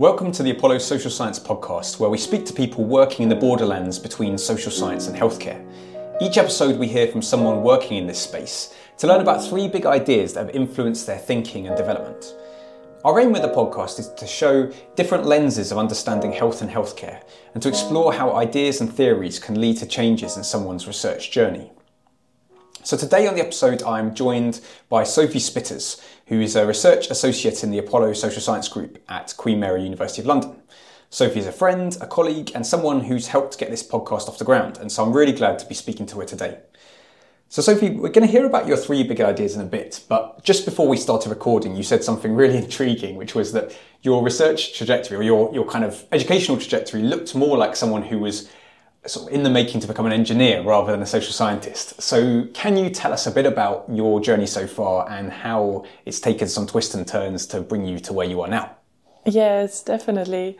Welcome to the Apollo Social Science Podcast, where we speak to people working in the borderlands between social science and healthcare. Each episode, we hear from someone working in this space to learn about three big ideas that have influenced their thinking and development. Our aim with the podcast is to show different lenses of understanding health and healthcare, and to explore how ideas and theories can lead to changes in someone's research journey. So today on the episode, I'm joined by Sophie Spitters, who is a research associate in the Apollo Social Science Group at Queen Mary University of London. Sophie is a friend, a colleague, and someone who's helped get this podcast off the ground, and so I'm really glad to be speaking to her today. So, Sophie, we're going to hear about your three big ideas in a bit, but just before we started recording, you said something really intriguing, which was that your research trajectory or your, your kind of educational trajectory looked more like someone who was sort of in the making to become an engineer rather than a social scientist. So, can you tell us a bit about your journey so far and how it's taken some twists and turns to bring you to where you are now? Yes, definitely.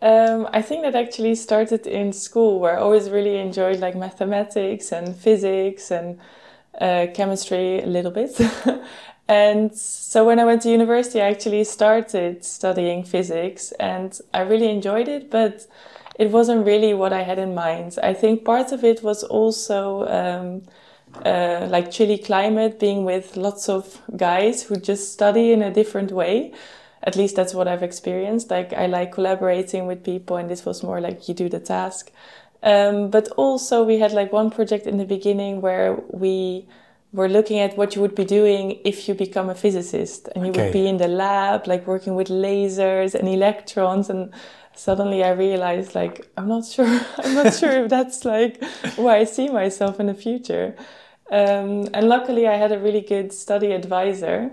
Um, I think that actually started in school, where I always really enjoyed like mathematics and physics and uh, chemistry a little bit. and so when I went to university, I actually started studying physics, and I really enjoyed it, but it wasn't really what I had in mind. I think part of it was also um, uh, like chilly climate, being with lots of guys who just study in a different way. At least that's what I've experienced. Like I like collaborating with people, and this was more like you do the task. Um, but also we had like one project in the beginning where we were looking at what you would be doing if you become a physicist and you okay. would be in the lab like working with lasers and electrons and suddenly I realized like I'm not sure I'm not sure if that's like where I see myself in the future. Um, and luckily I had a really good study advisor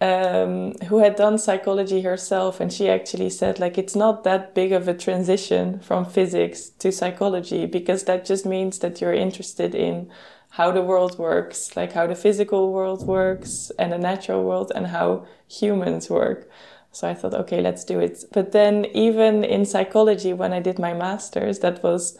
um, who had done psychology herself and she actually said like it's not that big of a transition from physics to psychology because that just means that you're interested in how the world works like how the physical world works and the natural world and how humans work so I thought, okay, let's do it. But then, even in psychology, when I did my master's, that was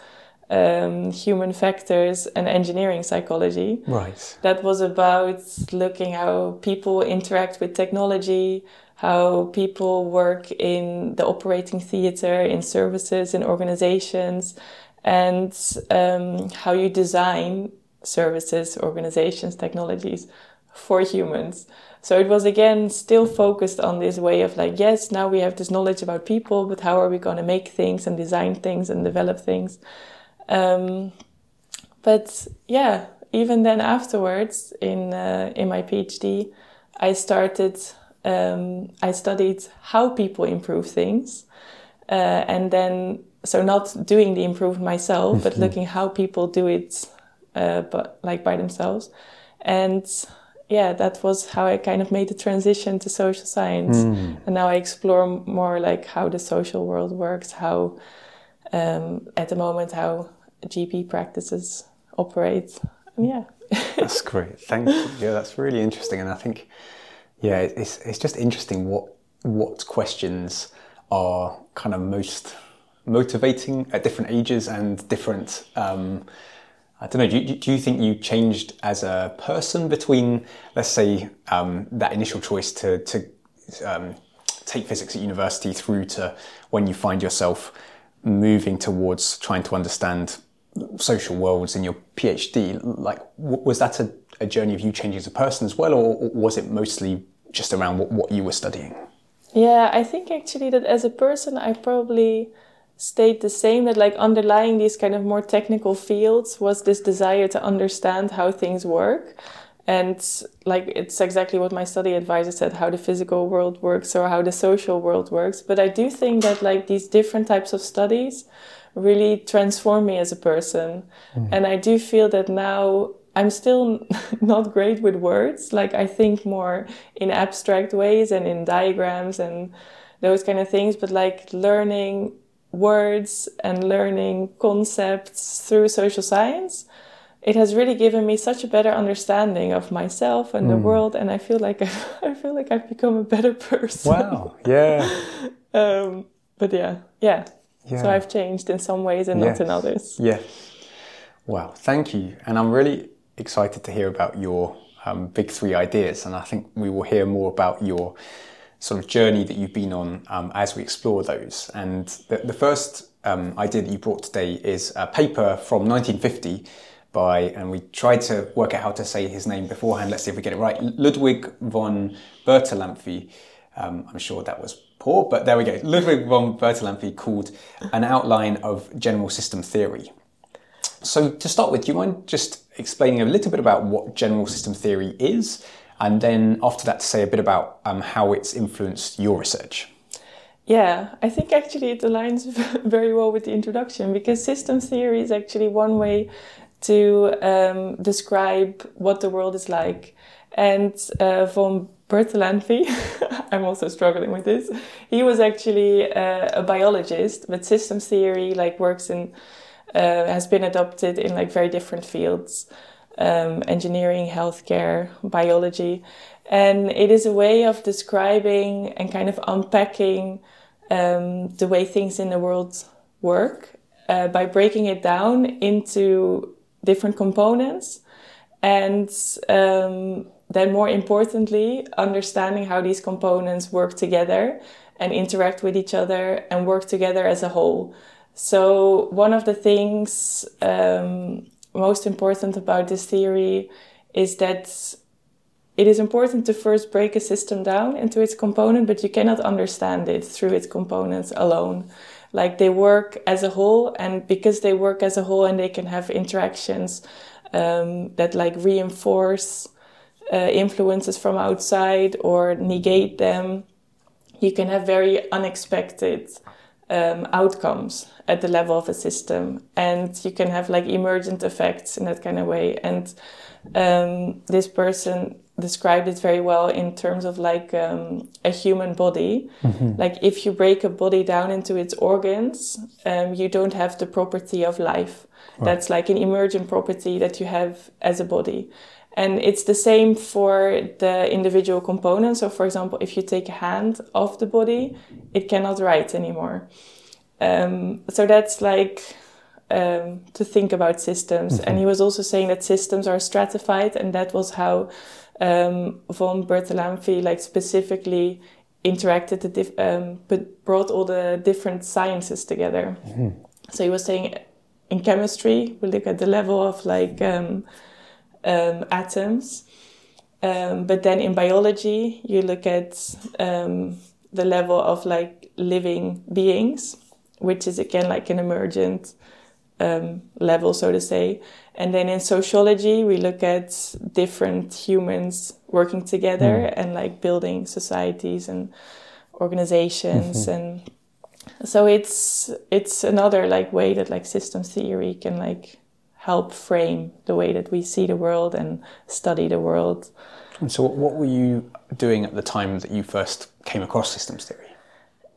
um, human factors and engineering psychology. Right. That was about looking how people interact with technology, how people work in the operating theater, in services, in organizations, and um, how you design services, organizations, technologies for humans. So it was again still focused on this way of like, yes, now we have this knowledge about people, but how are we going to make things and design things and develop things? Um, but yeah, even then afterwards in uh, in my PhD, I started. Um, I studied how people improve things, uh, and then so not doing the improvement myself, but looking how people do it, uh, but like by themselves, and yeah, that was how I kind of made the transition to social science. Mm. And now I explore more like how the social world works, how um, at the moment how GP practices operate. And yeah. that's great. Thank you. Yeah, that's really interesting. And I think, yeah, it's, it's just interesting what, what questions are kind of most motivating at different ages and different um, I don't know. Do you, do you, think you changed as a person between, let's say, um, that initial choice to to um, take physics at university through to when you find yourself moving towards trying to understand social worlds in your PhD? Like, was that a, a journey of you changing as a person as well, or was it mostly just around what, what you were studying? Yeah, I think actually that as a person, I probably stayed the same that like underlying these kind of more technical fields was this desire to understand how things work. And like it's exactly what my study advisor said how the physical world works or how the social world works. But i do think that like these different types of studies really transform me as a person. Mm. and i do feel that now i'm still not great with words. Like i think more in abstract ways and in diagrams and those kind of things. But like learning words and learning concepts through social science, it has really given me such a better understanding of myself and mm. the hmm. world, and I feel like I've, I feel like I've become a better person. Wow! Yeah. um, but yeah, yeah, yeah. So I've changed in some ways and yes. not in others. Yeah. Wow. Thank you, and I'm really excited to hear about your um, big three ideas, and I think we will hear more about your sort of journey that you've been on um, as we explore those. And the, the first um, idea that you brought today is a paper from 1950 by, and we tried to work out how to say his name beforehand. Let's see if we get it right. Ludwig von Bertalanffy. Um, I'm sure that was poor, but there we go. Ludwig von Bertalanffy called An Outline of General System Theory. So to start with, do you mind just explaining a little bit about what general system theory is, and then after that, to say a bit about um, how it's influenced your research? Yeah, I think actually it aligns very well with the introduction because system theory is actually one way to um, describe what the world is like. And uh, von Bertalanffy, I'm also struggling with this. He was actually uh, a biologist, but system theory like works in uh, has been adopted in like very different fields, um, engineering, healthcare, biology, and it is a way of describing and kind of unpacking um, the way things in the world work uh, by breaking it down into different components and um, then more importantly understanding how these components work together and interact with each other and work together as a whole. So one of the things um, most important about this theory is that it is important to first break a system down into its component, but you cannot understand it through its components alone. Like they work as a whole, and because they work as a whole and they can have interactions um, that like reinforce uh, influences from outside or negate them, you can have very unexpected um, outcomes at the level of a system, and you can have like emergent effects in that kind of way. And um, this person described it very well in terms of like um, a human body. Mm-hmm. Like if you break a body down into its organs, um, you don't have the property of life. Right. That's like an emergent property that you have as a body. And it's the same for the individual components. So, for example, if you take a hand off the body, it cannot write anymore. Um, so that's like um, to think about systems. Mm-hmm. And he was also saying that systems are stratified, and that was how um, von Bertalanffy like specifically interacted the dif- um, but brought all the different sciences together. Mm-hmm. So he was saying in chemistry we look at the level of like um, um, atoms, um, but then in biology you look at um, the level of like living beings, which is again like an emergent level, so to say. And then in sociology, we look at different humans working together mm. and like building societies and organizations mm-hmm. and so it's it's another like way that like systems theory can like help frame the way that we see the world and study the world. And so, what were you doing at the time that you first came across systems theory?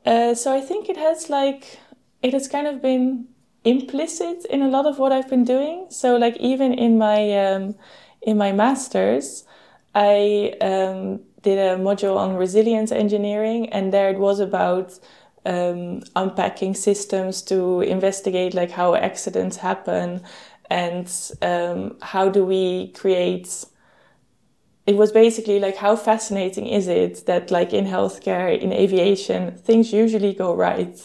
Uh, so I think it has like it has kind of been implicit in a lot of what I've been doing. So like even in my um, in my masters, I um, did a module on resilience engineering, and there it was about um, unpacking systems to investigate like how accidents happen and um, how do we create. It was basically like how fascinating is it that like in healthcare, in aviation, things usually go right.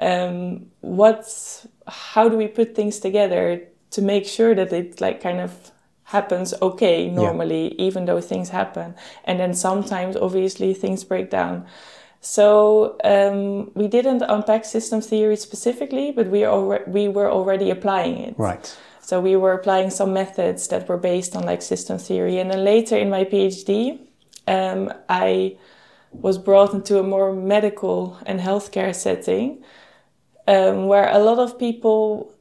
Um, what's how do we put things together to make sure that it like kind of happens okay normally yeah. even though things happen and then sometimes obviously things break down so um, we didn't unpack system theory specifically but we, alre- we were already applying it. Right. So we were applying some methods that were based on like system theory. And then later in my phd um, i was brought into a more medical and healthcare setting um, where a lot of people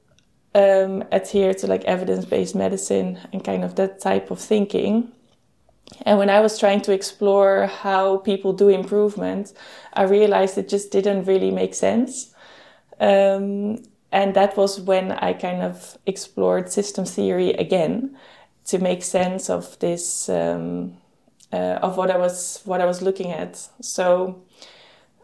um, adhere to like evidence-based medicine and kind of that type of thinking. And when I was trying to explore how people do improvement, I realized it just didn't really make sense. Um, and that was when I kind of explored system theory again to make sense of this um, uh, of what I was what I was looking at. So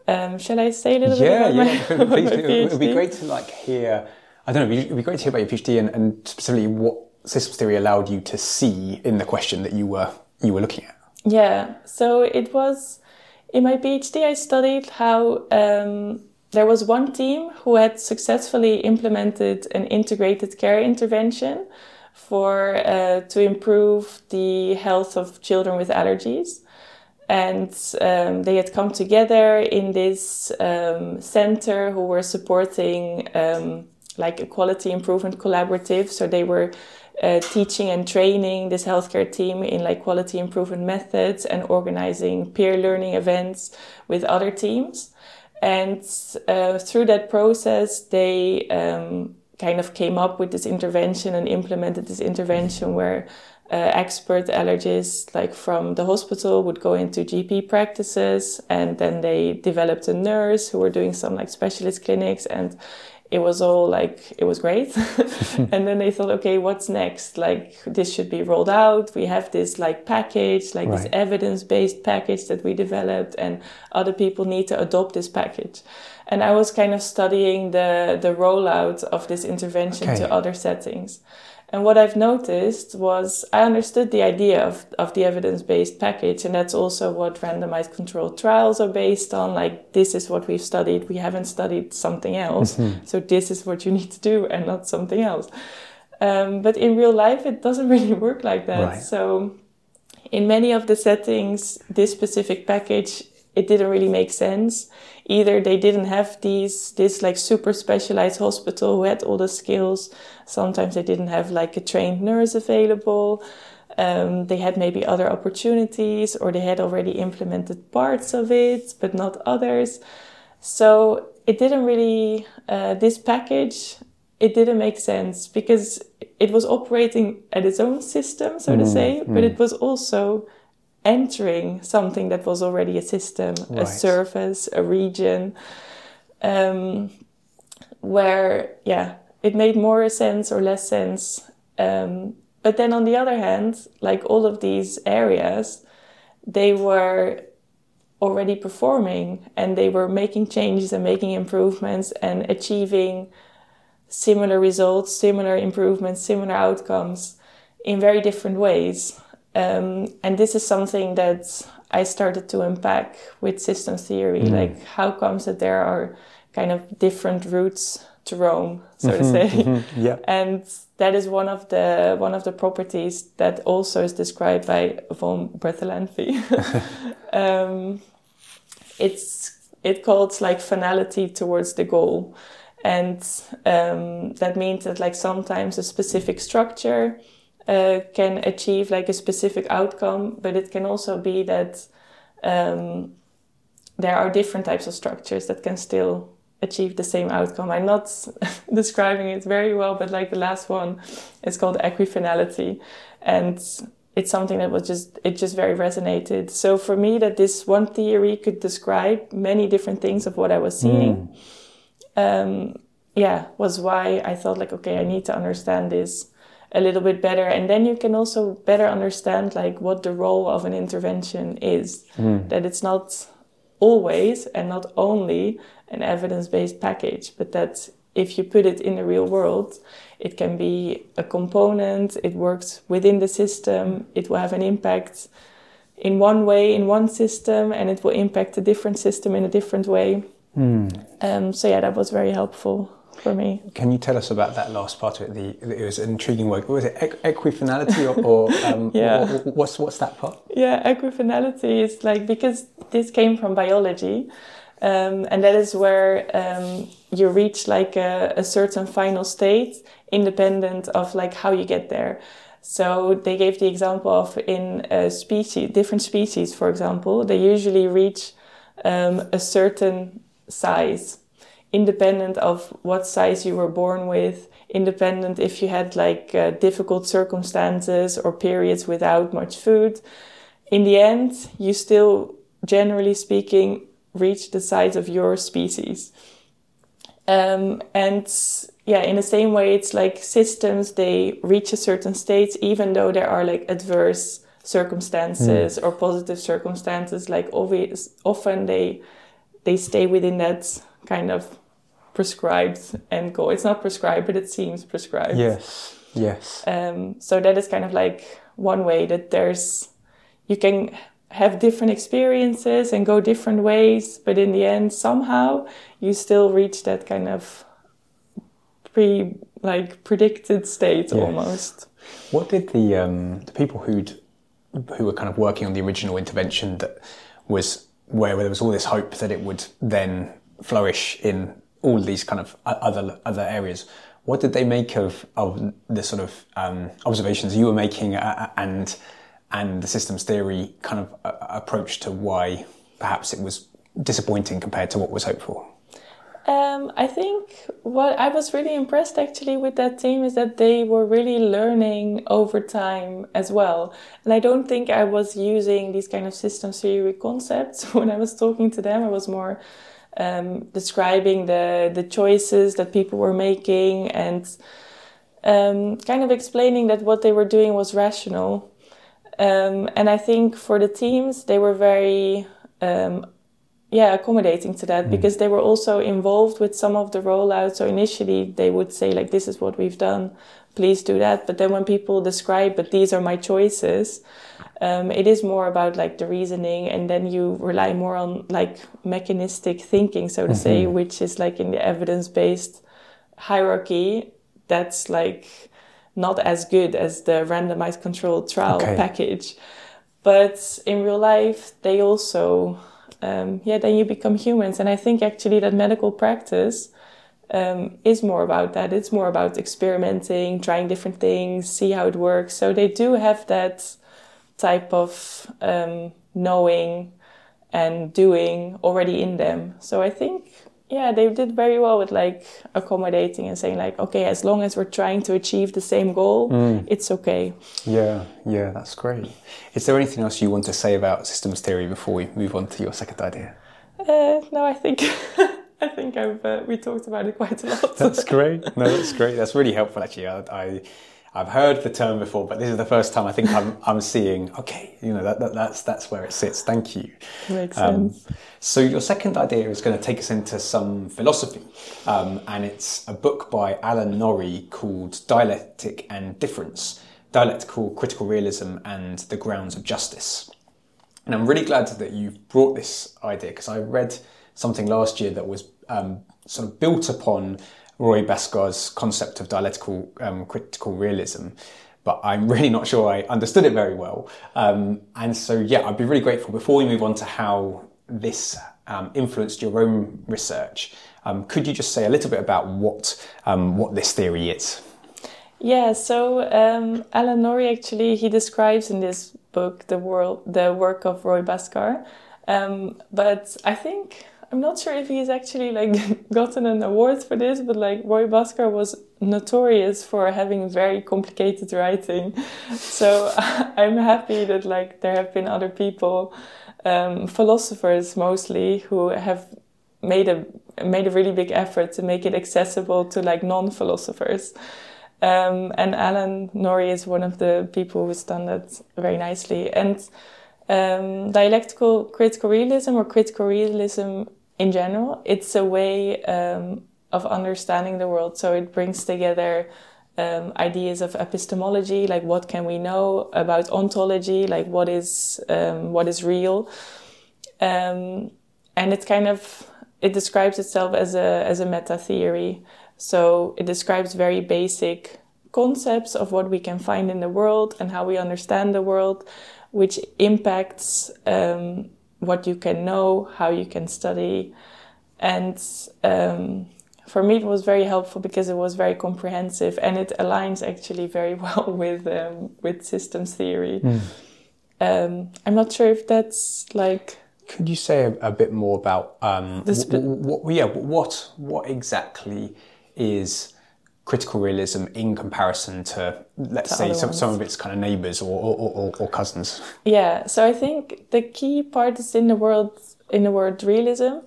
um, shall I say a little yeah, bit about yeah, my, please, It would be great to like hear. I don't know. It would be great to hear about your PhD and, and specifically what systems theory allowed you to see in the question that you were you were looking at. Yeah. So it was in my PhD, I studied how um, there was one team who had successfully implemented an integrated care intervention for uh, to improve the health of children with allergies and um, they had come together in this um, center who were supporting um, like a quality improvement collaborative so they were uh, teaching and training this healthcare team in like quality improvement methods and organizing peer learning events with other teams. And uh, through that process they um, kind of came up with this intervention and implemented this intervention where uh, expert allergists like from the hospital would go into GP practices and then they developed a nurse who were doing some like specialist clinics. And it was all like it was great. And then they thought okay what's next? Like this should be rolled out. We have this like package like right. this evidence-based package that we developed and other people need to adopt this package. And i was kind of studying the the rollout of this intervention okay. to other settings and what I've noticed was I understood the idea of, of the evidence based package, and that's also what randomized controlled trials are based on. Like, this is what we've studied, we haven't studied something else. Mm-hmm. So, this is what you need to do, and not something else. Um, but in real life, it doesn't really work like that. Right. So, in many of the settings, this specific package it didn't really make sense. Either they didn't have these this like super specialized hospital who had all the skills. Sometimes they didn't have like a trained nurse available. Um, they had maybe other opportunities, or they had already implemented parts of it, but not others. So it didn't really uh, this package. It didn't make sense because it was operating at its own system, so mm, to say, mm. but it was also entering something that was already a system, right. a service, a region, um, where, yeah, it made more sense or less sense. Um, but then on the other hand, like all of these areas, they were already performing and they were making changes and making improvements and achieving similar results, similar improvements, similar outcomes in very different ways. Um, and this is something that I started to unpack with systems theory. Mm. Like, how comes that there are kind of different routes to Rome, so mm-hmm, to say? Mm-hmm, yeah. And that is one of the one of the properties that also is described by von Bertalanffy. um, it's it calls like finality towards the goal, and um, that means that like sometimes a specific structure uh, can achieve like a specific outcome, but it can also be that um, there are different types of structures that can still achieve the same outcome. I'm not describing it very well, but like the last one is called equifinality, and it's something that was just it just very resonated. So for me, that this one theory could describe many different things of what I was seeing. Mm. Um, yeah, was why I thought like, okay, I need to understand this a little bit better and then you can also better understand like what the role of an intervention is mm. that it's not always and not only an evidence-based package but that if you put it in the real world it can be a component it works within the system it will have an impact in one way in one system and it will impact a different system in a different way mm. um, so yeah that was very helpful for me. Can you tell us about that last part of it? The, it was an intriguing word. What was it? equifinality or, or um, yeah. what's, what's that part? Yeah, equifinality is like, because this came from biology, um, and that is where um, you reach like a, a, certain final state independent of like how you get there. So they gave the example of in a species, different species, for example, they usually reach um, a certain size independent of what size you were born with, independent if you had like uh, difficult circumstances or periods without much food. In the end, you still, generally speaking, reach the size of your species. Um, and yeah, in the same way, it's like systems, they reach a certain state, even though there are like adverse circumstances mm. or positive circumstances, like always, often they, they stay within that kind of prescribed end goal. It's not prescribed, but it seems prescribed. Yes, yes. Um, so that is kind of like one way that there's you can have different experiences and go different ways, but in the end, somehow you still reach that kind of pre like predicted state yes. almost. What did the um, the people who'd who were kind of working on the original intervention that was where there was all this hope that it would then flourish in all these kind of other other areas. What did they make of of the sort of um, observations you were making uh, and and the systems theory kind of uh, approach to why perhaps it was disappointing compared to what was hoped for? Um, I think what I was really impressed actually with that team is that they were really learning over time as well. And I don't think I was using these kind of systems theory concepts when I was talking to them. I was more um, describing the the choices that people were making and um, kind of explaining that what they were doing was rational. Um, and I think for the teams, they were very um, yeah accommodating to that mm. because they were also involved with some of the rollout so initially they would say like this is what we've done please do that but then when people describe but these are my choices um, it is more about like the reasoning and then you rely more on like mechanistic thinking so to mm-hmm. say which is like in the evidence-based hierarchy that's like not as good as the randomized controlled trial okay. package but in real life they also um, yeah, then you become humans. And I think actually that medical practice um, is more about that. It's more about experimenting, trying different things, see how it works. So they do have that type of um, knowing and doing already in them. So I think yeah, they did very well with like accommodating and saying like, okay, as long as we're trying to achieve the same goal, mm. it's okay. Yeah, yeah, that's great. Is there anything else you want to say about systems theory before we move on to your second idea? Uh, no, I think I think I've uh, we talked about it quite a lot. that's great. No, that's great. That's really helpful actually. I, I I've heard the term before, but this is the first time I think I'm, I'm seeing, okay, you know, that, that, that's, that's where it sits. Thank you. Makes um, sense. So your second idea is going to take us into some philosophy. Um, and it's a book by Alan Norrie called Dialectic and Difference, Dialectical Critical Realism and the Grounds of Justice. And I'm really glad that you've brought this idea because I read something last year that was um, sort of built upon Roy Bhaskar's concept of dialectical um, critical realism, but I'm really not sure I understood it very well. Um, and so, yeah, I'd be really grateful before we move on to how this um, influenced your own research. Um, could you just say a little bit about what um, what this theory is? Yeah, so um, Alan Norrie actually he describes in this book the world the work of Roy Bhaskar, but I think I'm not sure if he's actually like gotten an award for this, but like Roy Bhaskar was notorious for having very complicated writing. So I'm happy that like there have been other people, um, philosophers mostly, who have made a made a really big effort to make it accessible to like non-philosophers. Um, and Alan Norrie is one of the people who's done that very nicely. And um, dialectical critical realism or critical realism in general, it's a way um, of understanding the world. So it brings together um, ideas of epistemology, like what can we know about ontology, like what is um, what is real, um, and it kind of it describes itself as a as a meta theory. So it describes very basic concepts of what we can find in the world and how we understand the world, which impacts um, what you can know, how you can study. And um, for me, it was very helpful because it was very comprehensive and it aligns actually very well with um, with systems theory. Mm. Um, I'm not sure if that's like. Could you say a, a bit more about um, what, yeah, what what exactly is critical realism in comparison to, let's to say, some, some of its kind of neighbours or, or, or, or, cousins? Yeah, so I think the key part is in the world in the word realism.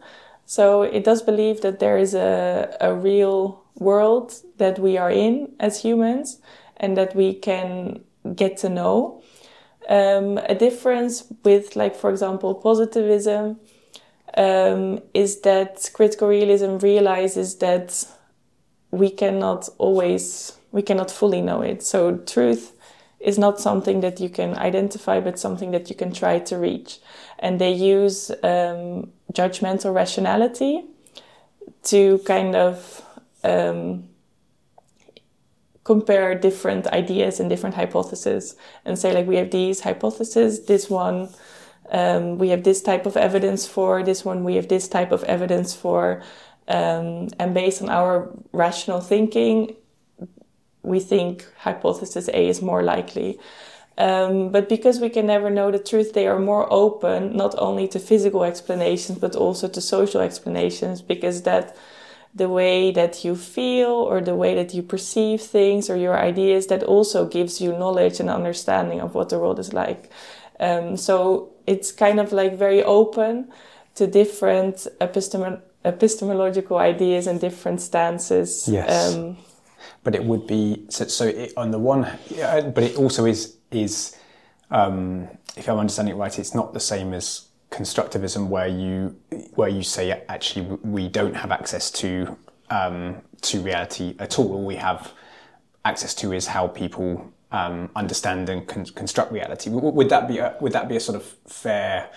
So it does believe that there is a, a real world that we are in as humans and that we can get to know. Um, a difference with, like, for example, positivism um, is that critical realism realizes that we cannot always we cannot fully know it so truth is not something that you can identify, but something that you can try to reach. And they use um, judgmental rationality to kind of um, compare different ideas and different hypotheses and say like we have these hypotheses this one um, we have this type of evidence for this one we have this type of evidence for um, and based on our rational thinking we think hypothesis a is more likely. Um, but because we can never know the truth they are more open not only to physical explanations but also to social explanations because that the way that you feel or the way that you perceive things or your ideas that also gives you knowledge and understanding of what the world is like. Um, so it's kind of like very open to different epistem- epistemological ideas and different stances yes um, but it would be so, so it, on the one yeah, but it also is is um, if i'm understanding it right it's not the same as constructivism where you where you say actually we don't have access to um, to reality at all. All we have access to is how people um, understand and con- construct reality. Would that be a, would that be a sort of fair?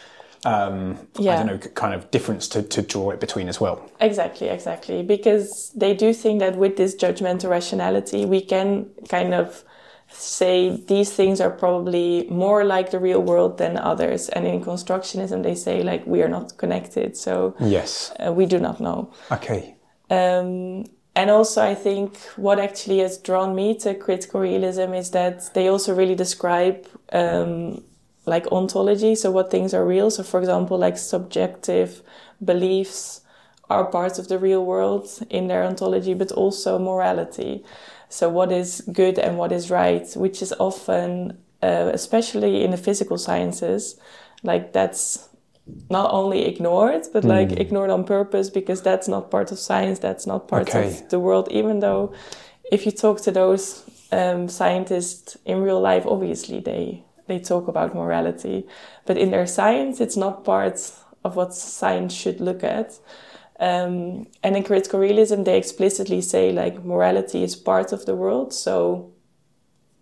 Um, yeah. I don't know, kind of difference to, to draw it between as well. Exactly, exactly. Because they do think that with this judgmental rationality, we can kind of say these things are probably more like the real world than others and in constructionism they say like we are not connected so yes uh, we do not know okay um, and also i think what actually has drawn me to critical realism is that they also really describe um, like ontology so what things are real so for example like subjective beliefs are parts of the real world in their ontology but also morality so, what is good and what is right, which is often, uh, especially in the physical sciences, like that's not only ignored, but like mm. ignored on purpose because that's not part of science, that's not part okay. of the world. Even though, if you talk to those um, scientists in real life, obviously they they talk about morality, but in their science, it's not part of what science should look at. Um, and in critical realism, they explicitly say like morality is part of the world. So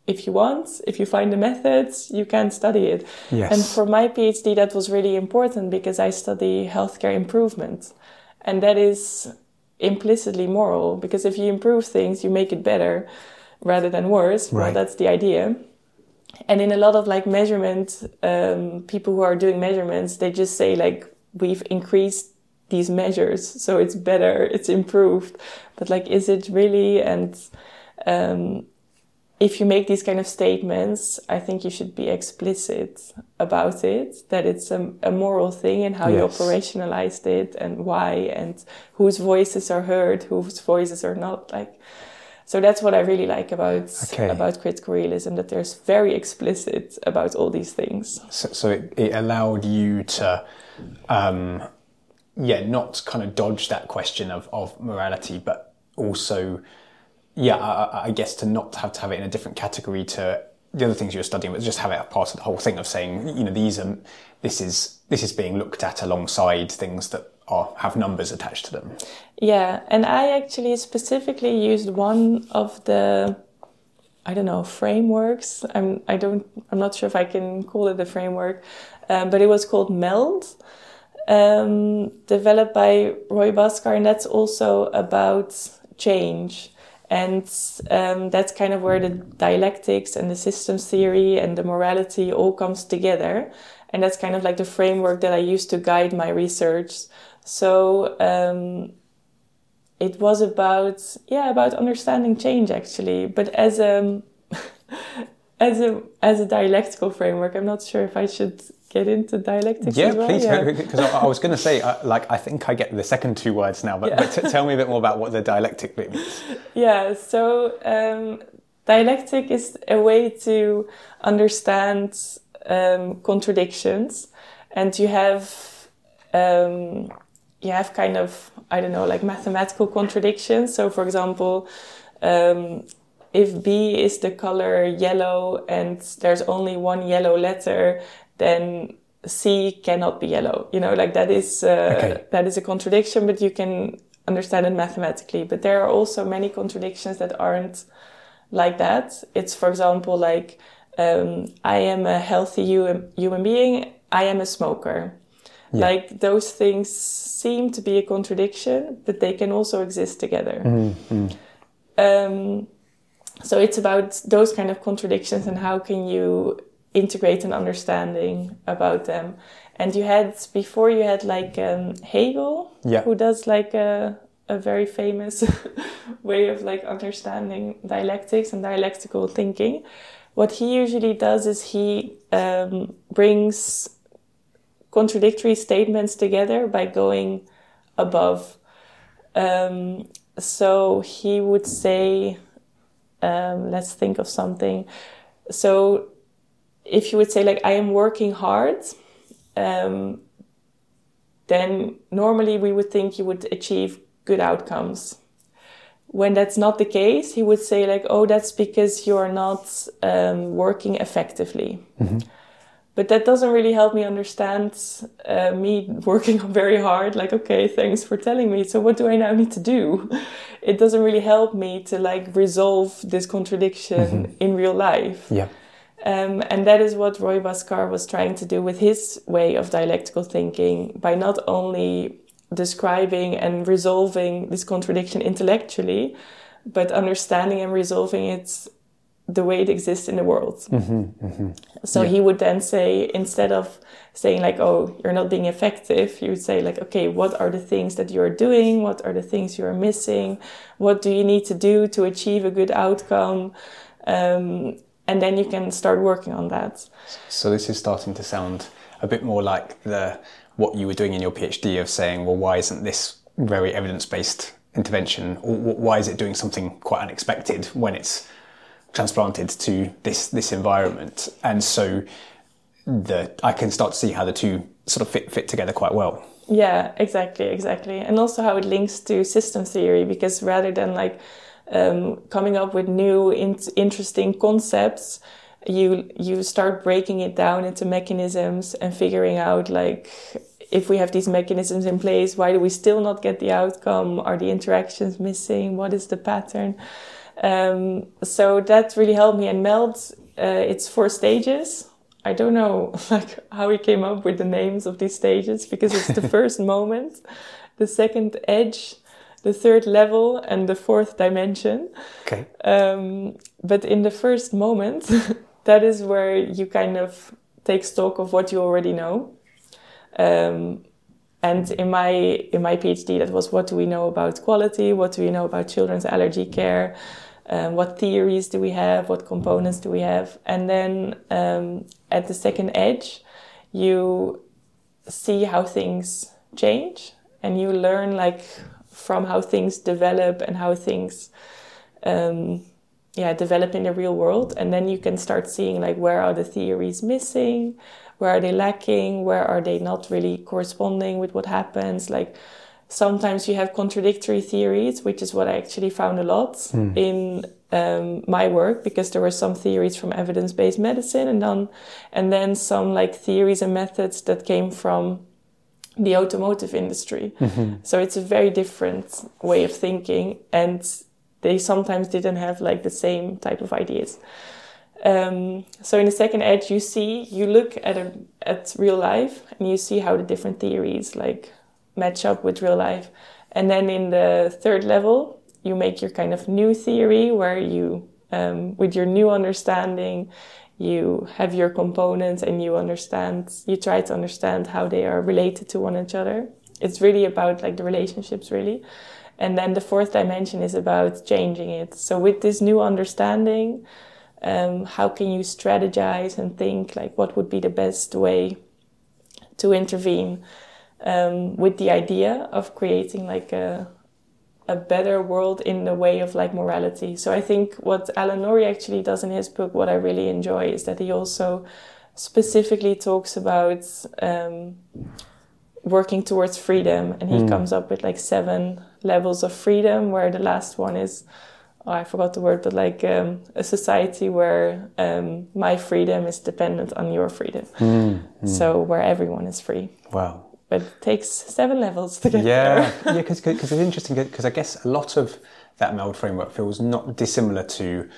if you want, if you find the methods, you can study it. Yes. And for my PhD, that was really important because I study healthcare improvement. And that is implicitly moral because if you improve things, you make it better rather than worse. Right. Well, that's the idea. And in a lot of like measurement, um, people who are doing measurements, they just say like, we've increased these measures so it's better it's improved but like is it really and um, if you make these kind of statements i think you should be explicit about it that it's a, a moral thing and how yes. you operationalized it and why and whose voices are heard whose voices are not like so that's what i really like about okay. about critical realism that there's very explicit about all these things so, so it, it allowed you to um, yeah, not kind of dodge that question of, of morality, but also, yeah, I, I, guess to not have to have it in a different category to the other things you're studying, but just have it as part of the whole thing of saying, you know, these are, this is, this is being looked at alongside things that are, have numbers attached to them. Yeah. And I actually specifically used one of the, I don't know, frameworks. I'm, I don't, I'm not sure if I can call it a framework, um, but it was called MELD um, developed by Roy Bhaskar, and that's also about change. And um, that's kind of where the dialectics and the systems theory and the morality all comes together. And that's kind of like the framework that I use to guide my research. So um, it was about yeah about understanding change actually, but as a as a as a dialectical framework. I'm not sure if I should get into dialectics yeah, well? please. Because I, I, was going to say, uh, like, I think I get the second two words now, but, yeah. but t- tell me a bit more about what the dialectic means. Yeah, so um, dialectic is a way to understand um, contradictions, and you have um, you have kind of I don't know, like mathematical contradictions. So, for example. Um, if B is the color yellow and there's only one yellow letter, then C cannot be yellow. You know, like that is uh, okay. that is a contradiction, but you can understand it mathematically. But there are also many contradictions that aren't like that. It's, for example, like um, I am a healthy human, human being, I am a smoker. Yeah. Like those things seem to be a contradiction, but they can also exist together. Mm-hmm. Um, so it's about those kind of contradictions and how can you integrate an understanding about them. And you had before you had like um, Hegel, yeah. who does like a, a very famous way of like understanding dialectics and dialectical thinking. What he usually does is he um, brings contradictory statements together by going above. Um, so he would say, um, let's think of something. So if you would say like, I am working hard, um, then normally we would think you would achieve good outcomes. When that's not the case, he would say like, oh, that's because you're not um, working effectively. Mm-hmm but that doesn't really help me understand uh, me working very hard like okay thanks for telling me so what do i now need to do? It doesn't really help me to like resolve this contradiction mm-hmm. in real life. Yeah. Um, and that is what roy bhaskar was trying to do with his way of dialectical thinking by not only describing and resolving this contradiction intellectually but understanding and resolving it the way it exists in the world. Mm-hmm, mm-hmm. So yeah. he would then say, instead of saying like, "Oh, you're not being effective," you would say like, "Okay, what are the things that you're doing? What are the things you are missing? What do you need to do to achieve a good outcome?" Um, and then you can start working on that. So this is starting to sound a bit more like the what you were doing in your PhD of saying, "Well, why isn't this very evidence-based intervention, or why is it doing something quite unexpected when it's transplanted to this this environment, and so the I can start to see how the two sort of fit fit together quite well. Yeah, exactly, exactly, and also how it links to system theory because rather than like um, coming up with new in- interesting concepts, you you start breaking it down into mechanisms and figuring out like if we have these mechanisms in place, why do we still not get the outcome? Are the interactions missing? What is the pattern? Um, so that really helped me. And MELD, uh, it's four stages. I don't know like how he came up with the names of these stages because it's the first moment, the second edge, the third level, and the fourth dimension. Okay. Um, but in the first moment, that is where you kind of take stock of what you already know. Um, and in my in my PhD, that was what do we know about quality? What do we know about children's allergy care? Um, what theories do we have, what components do we have, and then um, at the second edge, you see how things change, and you learn like from how things develop and how things um, yeah develop in the real world, and then you can start seeing like where are the theories missing, where are they lacking, where are they not really corresponding with what happens, like sometimes you have contradictory theories, which is what I actually found a lot mm. in um, my work because there were some theories from evidence-based medicine and then and then some like theories and methods that came from the automotive industry. Mm-hmm. So it's a very different way of thinking, and they sometimes didn't have like the same type of ideas. Um, so in the second edge, you see, you look at a, at real life, and you see how the different theories like match up with real life. And then in the third level, you make your kind of new theory where you, um, with your new understanding, you have your components and you understand, you try to understand how they are related to one another. It's really about like the relationships, really. And then the fourth dimension is about changing it. So with this new understanding, um, how can you strategize and think like what would be the best way to intervene? Um, with the idea of creating like a a better world in the way of like morality. So I think what Alan Norrie actually does in his book, what I really enjoy, is that he also specifically talks about um, working towards freedom, and he mm. comes up with like seven levels of freedom, where the last one is. Oh, I forgot the word, but like um, a society where um, my freedom is dependent on your freedom. Mm. Mm. So where everyone is free. Wow but it takes seven levels to get yeah, there. yeah, because it's interesting because I guess a lot of that MELD framework feels not dissimilar to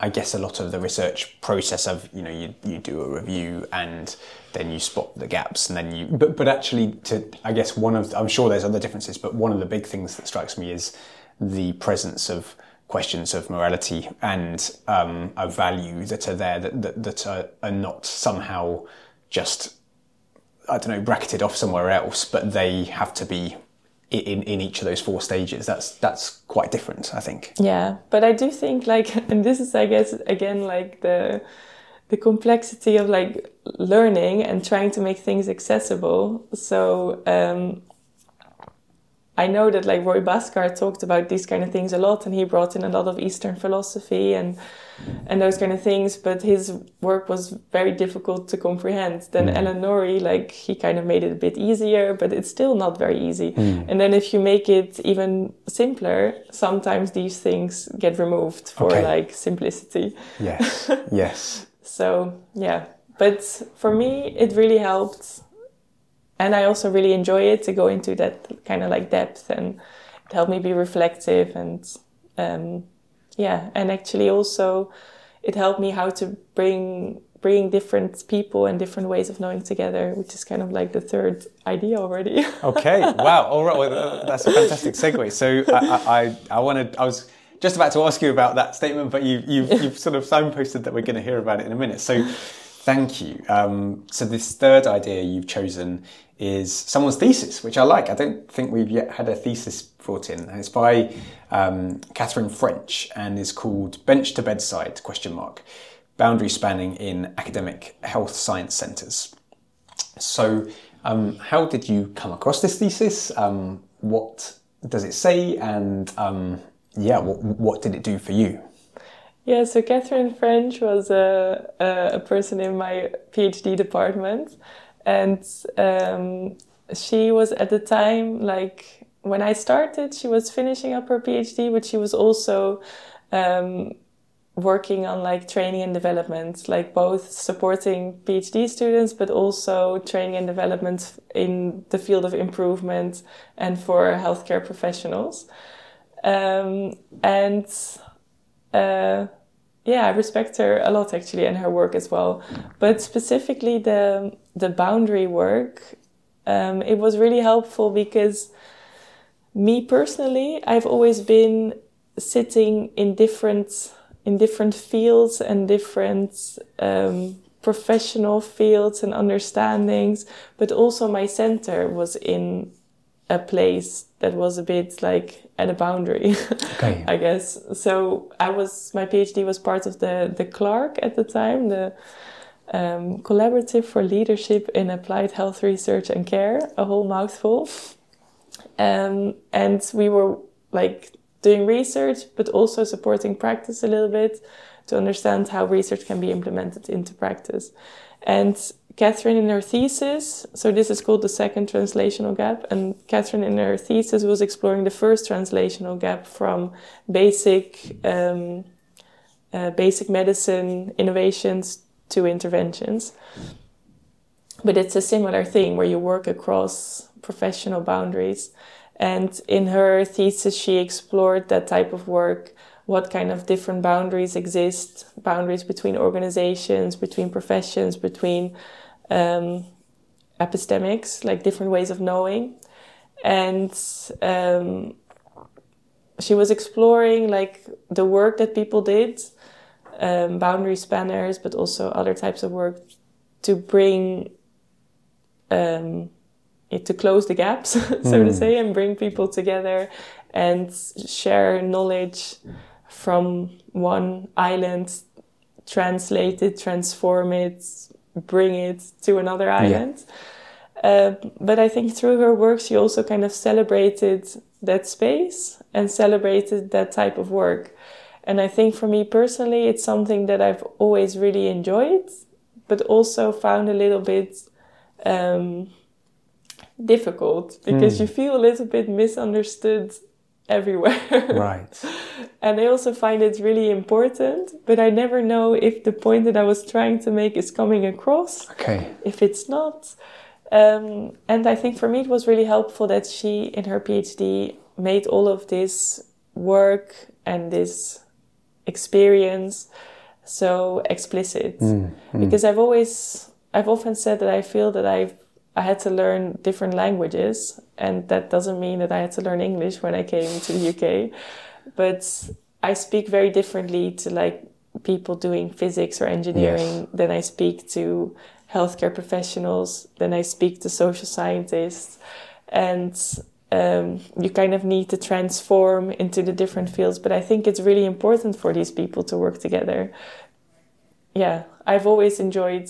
I guess a lot of the research process of you know you, you do a review and then you spot the gaps and then you but but actually to I guess one of I'm sure there's other differences but one of the big things that strikes me is the presence of questions of morality and um, a value that are there that that, that are, are not somehow just I don't know bracketed off somewhere else but they have to be in, in each of those four stages. That's that's quite different i think. Yeah but i do think like and this is i guess again like the the complexity of like learning and trying to make things accessible. So um, I know that like Roy Bhaskar talked about these kind of things a lot, and he brought in a lot of Eastern philosophy and and those kind of things. But his work was very difficult to comprehend. Then mm. Alan Norrie, like he kind of made it a bit easier, but it's still not very easy. Mm. And then if you make it even simpler, sometimes these things get removed for okay. like simplicity. Yes. yes. So yeah, but for me, it really helped and I also really enjoy it to go into that kind of like depth and help me be reflective and um, yeah, and actually also it helped me how to bring bring different people and different ways of knowing together, which is kind of like the third idea already. okay, wow, all right, well, that's a fantastic segue. So I, I, I wanted, I was just about to ask you about that statement, but you, you've, you've sort of signposted that we're going to hear about it in a minute. So thank you. Um, so this third idea you've chosen is someone's thesis, which I like. I don't think we've yet had a thesis brought in. It's by um, Catherine French and is called Bench to Bedside, question mark, boundary spanning in academic health science centres. So um, how did you come across this thesis? Um, what does it say? And um, yeah, what, what did it do for you? Yeah, so Catherine French was a, a person in my PhD department and um, she was at the time like when I started, she was finishing up her PhD, but she was also um, working on like training and development, like both supporting PhD students, but also training and development in the field of improvement and for healthcare professionals. Um, and uh, yeah, I respect her a lot actually and her work as well. But specifically the the boundary work, um, it was really helpful because me personally, I've always been sitting in different in different fields and different um, professional fields and understandings, but also my center was in a place that was a bit like at a boundary, okay. I guess. So I was my PhD was part of the the CLAHRC at the time, the um, Collaborative for Leadership in Applied Health Research and Care, a whole mouthful. Um, and we were like doing research, but also supporting practice a little bit to understand how research can be implemented into practice. And Catherine in her thesis, so this is called the second translational gap, and Catherine in her thesis was exploring the first translational gap from basic um, uh, basic medicine innovations to interventions. But it's a similar thing where you work across professional boundaries. And in her thesis, she explored that type of work what kind of different boundaries exist boundaries between organizations, between professions, between um, epistemics, like different ways of knowing. And um, she was exploring like the work that people did, um, boundary spanners, but also other types of work to bring um, it to close the gaps, so mm. to say, and bring people together and share knowledge from one island, translate it, transform it, bring it to another island. Yeah. Uh, but I think through her work, she also kind of celebrated that space and celebrated that type of work. And I think for me personally, it's something that I've always really enjoyed, but also found a little bit um, difficult because mm. you feel a little bit misunderstood everywhere. Right. and I also find it really important, but I never know if the point that I was trying to make is coming across. Okay. If it's not. Um, and I think for me it was really helpful that she, in her PhD, made all of this work and this experience so explicit Mm, because I've always I've often said that I feel that I've I had to learn different languages and that doesn't mean that I had to learn English when I came to the UK but I speak very differently to like people doing physics or engineering Yes. than I speak to healthcare professionals than I speak to social scientists. And um, you kind of need to transform into the different fields but I think it's really important for these people to work together. Yeah, I've always enjoyed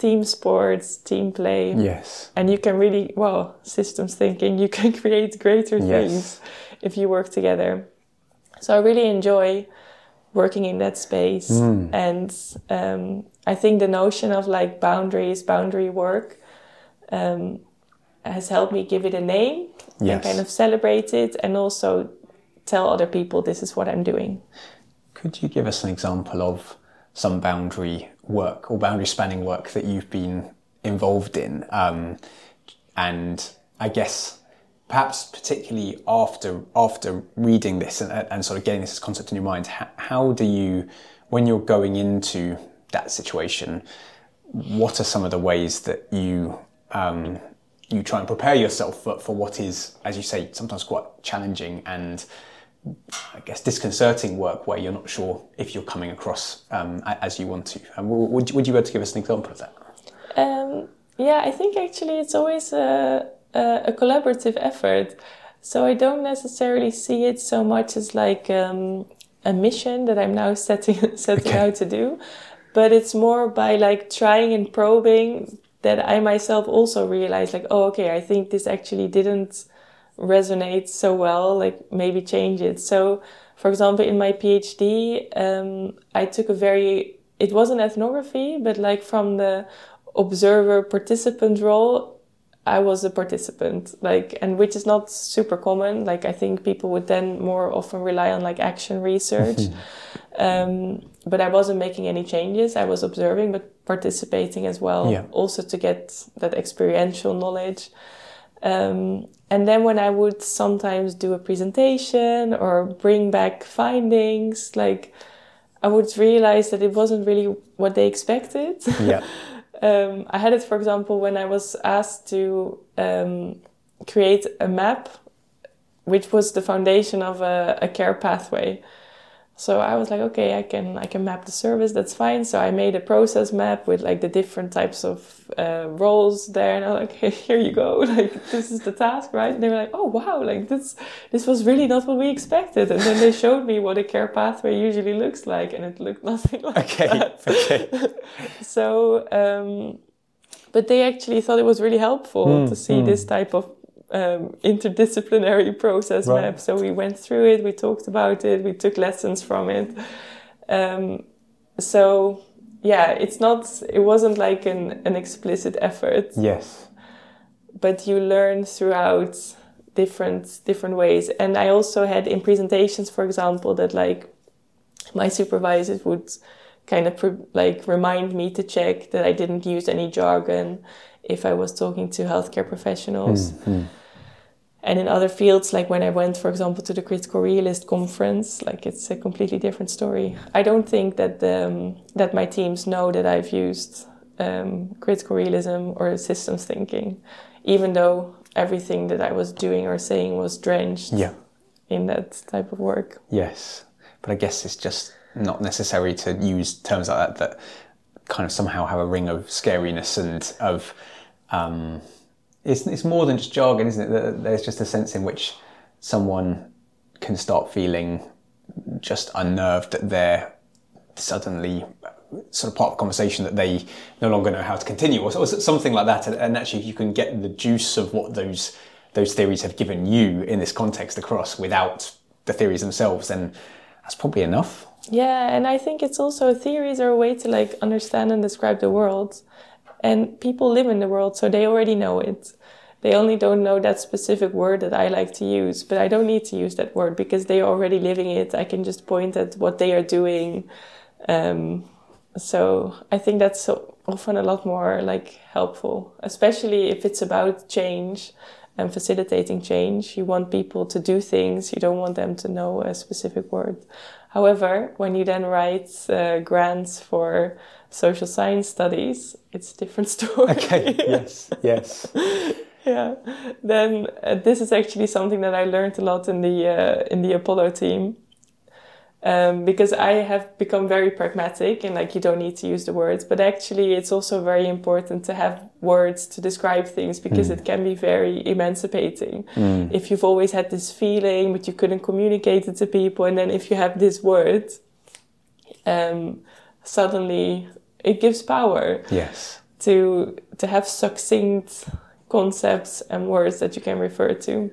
team sports, team play, Yes. and you can really, well, systems thinking, you can create greater Yes. things if you work together. So I really enjoy working in that space, Mm. and um, I think the notion of like boundaries, boundary work, um, has helped me give it a name and kind of celebrate it, and also tell other people this is what I'm doing. Could you give us an example of some boundary work or boundary spanning work that you've been involved in? Um, and I guess perhaps particularly after after reading this and, and sort of getting this concept in your mind, how, how do you, when you're going into that situation, what are some of the ways that you um, you try and prepare yourself for, for what is, as you say, sometimes quite challenging and I guess disconcerting work where you're not sure if you're coming across um, as you want to. Um, would, you- would you be able to give us an example of that? Um, yeah, I think actually it's always a, a, a collaborative effort. So I don't necessarily see it so much as like um, a mission that I'm now setting setting Okay. out to do, but it's more by like trying and probing that I myself also realize like, oh, okay, I think this actually didn't resonate so well. Like maybe change it. So, for example, in my PhD, um, I took a very it wasn't ethnography, but like from the observer participant role, I was a participant, like, and which is not super common. Like, I think people would then more often rely on like action research. um, but I wasn't making any changes. I was observing, but participating as well, Yeah. also to get that experiential knowledge. Um, and then when I would sometimes do a presentation or bring back findings, like I would realize that it wasn't really what they expected. Yeah. um, I had it, for example, when I was asked to um, create a map, which was the foundation of a, a care pathway. So I was like, okay, I can I can map the service. That's fine. So I made a process map with like the different types of uh, roles there, and I was like, hey, here you go. Like this is the task, right? And they were like, oh wow, like this this was really not what we expected. And then they showed me what a care pathway usually looks like, and it looked nothing like Okay. that. Okay. So, um, but they actually thought it was really helpful Mm, to see mm. this type of um, interdisciplinary process Right. map. So we went through it, we talked about it, we took lessons from it. Um, so yeah, it's not, it wasn't like an, an explicit effort, Yes. but you learn throughout different different ways. And I also had in presentations, for example, that like my supervisors would kind of pre- like remind me to check that I didn't use any jargon if I was talking to healthcare professionals. Mm. And in other fields, like when I went, for example, to the Critical Realist conference, like it's a completely different story. I don't think that um, that my teams know that I've used um, critical realism or systems thinking, even though everything that I was doing or saying was drenched Yeah. in that type of work. Yes. But I guess it's just not necessary to use terms like that that kind of somehow have a ring of scariness and of um, it's, it's more than just jargon, isn't it? There's just a sense in which someone can start feeling just unnerved that they're suddenly uh, sort of part of the conversation that they no longer know how to continue or, something like that and, and actually you can get the juice of what those those theories have given you in this context across without the theories themselves then that's probably enough Yeah, and I think it's also theories are a way to like understand and describe the world. And people live in the world, so they already know it. They only don't know that specific word that I like to use, but I don't need to use that word because they are already living it. I can just point at what they are doing. Um, so I think that's often a lot more like helpful, especially if it's about change. And facilitating change. You want people to do things, you don't want them to know a specific word. However, when you then write uh, grants for social science studies, it's a different story. Okay, yes, yes. yeah, then uh, this is actually something that I learned a lot in the uh, in the Apollo team um, because I have become very pragmatic and like you don't need to use the words, but actually it's also very important to have words to describe things because mm. it can be very emancipating. Mm. If you've always had this feeling but you couldn't communicate it to people, and then if you have this word, um, suddenly it gives power. Yes. To to have succinct concepts and words that you can refer to,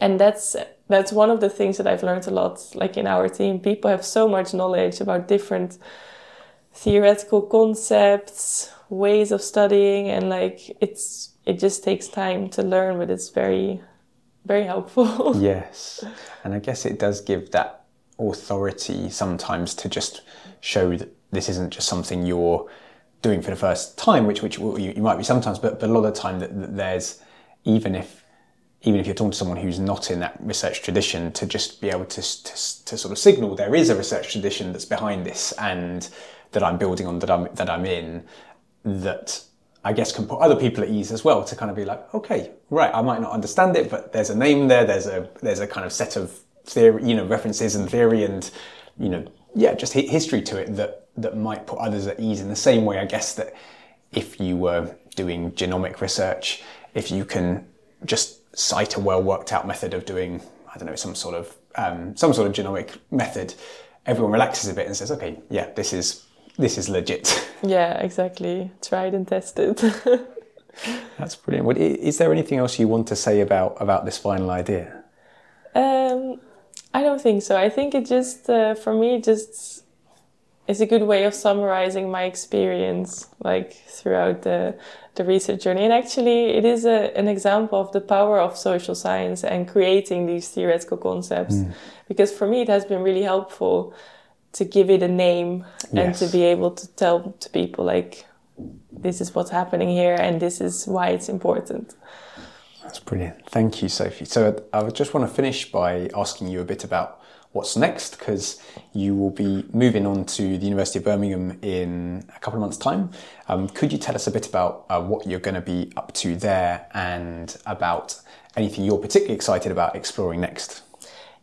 and that's that's one of the things that I've learned a lot, like in our team. People have so much knowledge about different theoretical concepts, ways of studying, and like it's it just takes time to learn, but it's very, very helpful. yes, and I guess it does give that authority sometimes to just show that this isn't just something you're doing for the first time, which which you, you might be sometimes, but but a lot of the time that, that there's even if even if you're talking to someone who's not in that research tradition, to just be able to, to, to, sort of signal there is a research tradition that's behind this and that I'm building on, that I'm, that I'm in, that I guess can put other people at ease as well to kind of be like, okay, right, I might not understand it, but there's a name there, there's a, there's a kind of set of theory, you know, references and theory and, you know, yeah, just history to it that, that might put others at ease in the same way, I guess, that if you were doing genomic research, if you can just cite a well worked out method of doing, I don't know, some sort of um, some sort of genomic method, everyone relaxes a bit and says, okay, yeah, this is this is legit. Yeah, exactly. Tried and tested. That's brilliant. Is there anything else you want to say about about this final idea? Um, I don't think so. I think it just uh, for me just is a good way of summarizing my experience, like throughout the the research journey. And actually, it is a, an example of the power of social science and creating these theoretical concepts. Mm. Because for me, it has been really helpful to give it a name yes. and to be able to tell to people, like, this is what's happening here and this is why it's important. That's brilliant. Thank you, Sophie. So I just want to finish by asking you a bit about what's next because you will be moving on to the University of Birmingham in a couple of months' time. Um, could you tell us a bit about uh, what you're going to be up to there and about anything you're particularly excited about exploring next?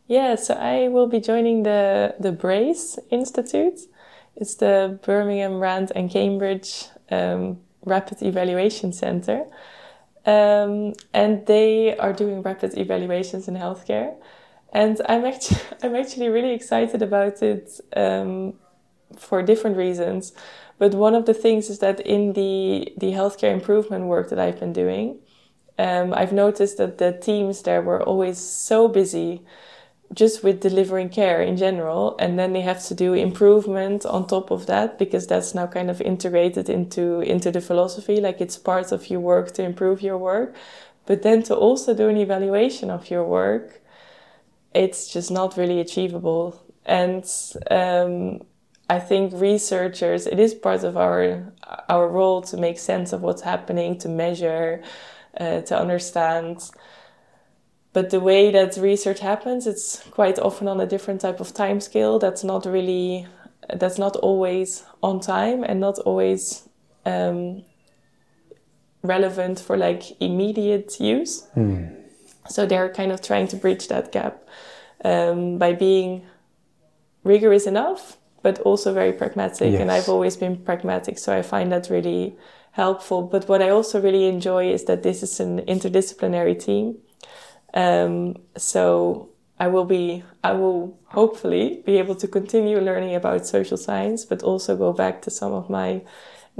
Yeah, so I will be joining the, the BRACE Institute. It's the Birmingham, Rand, and Cambridge um, Rapid Evaluation Center. Um, and they are doing rapid evaluations in healthcare and I'm actually I'm actually really excited about it um, for different reasons. But one of the things is that in the the healthcare improvement work that I've been doing, um, I've noticed that the teams there were always so busy just with delivering care in general and then they have to do improvement on top of that because that's now kind of integrated into into the philosophy like it's part of your work to improve your work but then to also do an evaluation of your work it's just not really achievable. And um, I think researchers, it is part of our our role to make sense of what's happening, to measure, uh, to understand. But the way that research happens, it's quite often on a different type of time scale. That's not really, that's not always on time and not always um, relevant for like immediate use. Mm. So they're kind of trying to bridge that gap um, by being rigorous enough, but also very pragmatic. Yes. And I've always been pragmatic, so I find that really helpful. But what I also really enjoy is that this is an interdisciplinary team. Um, so I will be, I will hopefully be able to continue learning about social science, but also go back to some of my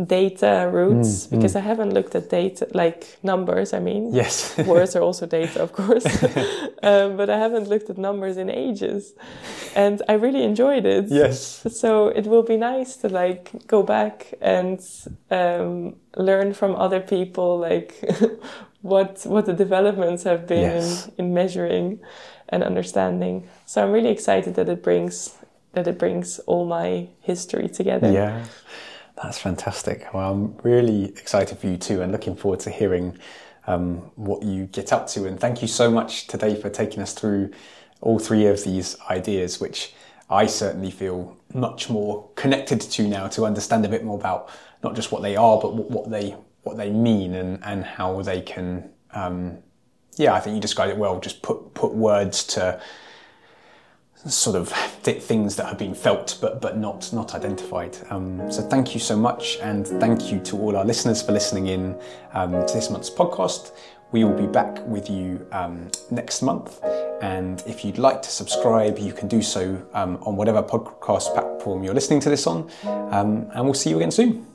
data roots mm, because mm. I haven't looked at data like numbers. I mean, yes, words are also data, of course, um, but I haven't looked at numbers in ages, and I really enjoyed it. Yes, so it will be nice to like go back and um, learn from other people, like what what the developments have been yes. in, in measuring and understanding. So I'm really excited that it brings that it brings all my history together. Yeah. That's fantastic. Well, I'm really excited for you too and looking forward to hearing um, what you get up to. And thank you so much today for taking us through all three of these ideas, which I certainly feel much more connected to now to understand a bit more about not just what they are, but what they what they mean and, and how they can. Um, yeah, I think you described it well. Just put put words to sort of things that have been felt but but not not identified. Um, so thank you so much, and thank you to all our listeners for listening in um, to this month's podcast. We will be back with you um, next month, and if you'd like to subscribe, you can do so um, on whatever podcast platform you're listening to this on, um, and we'll see you again soon.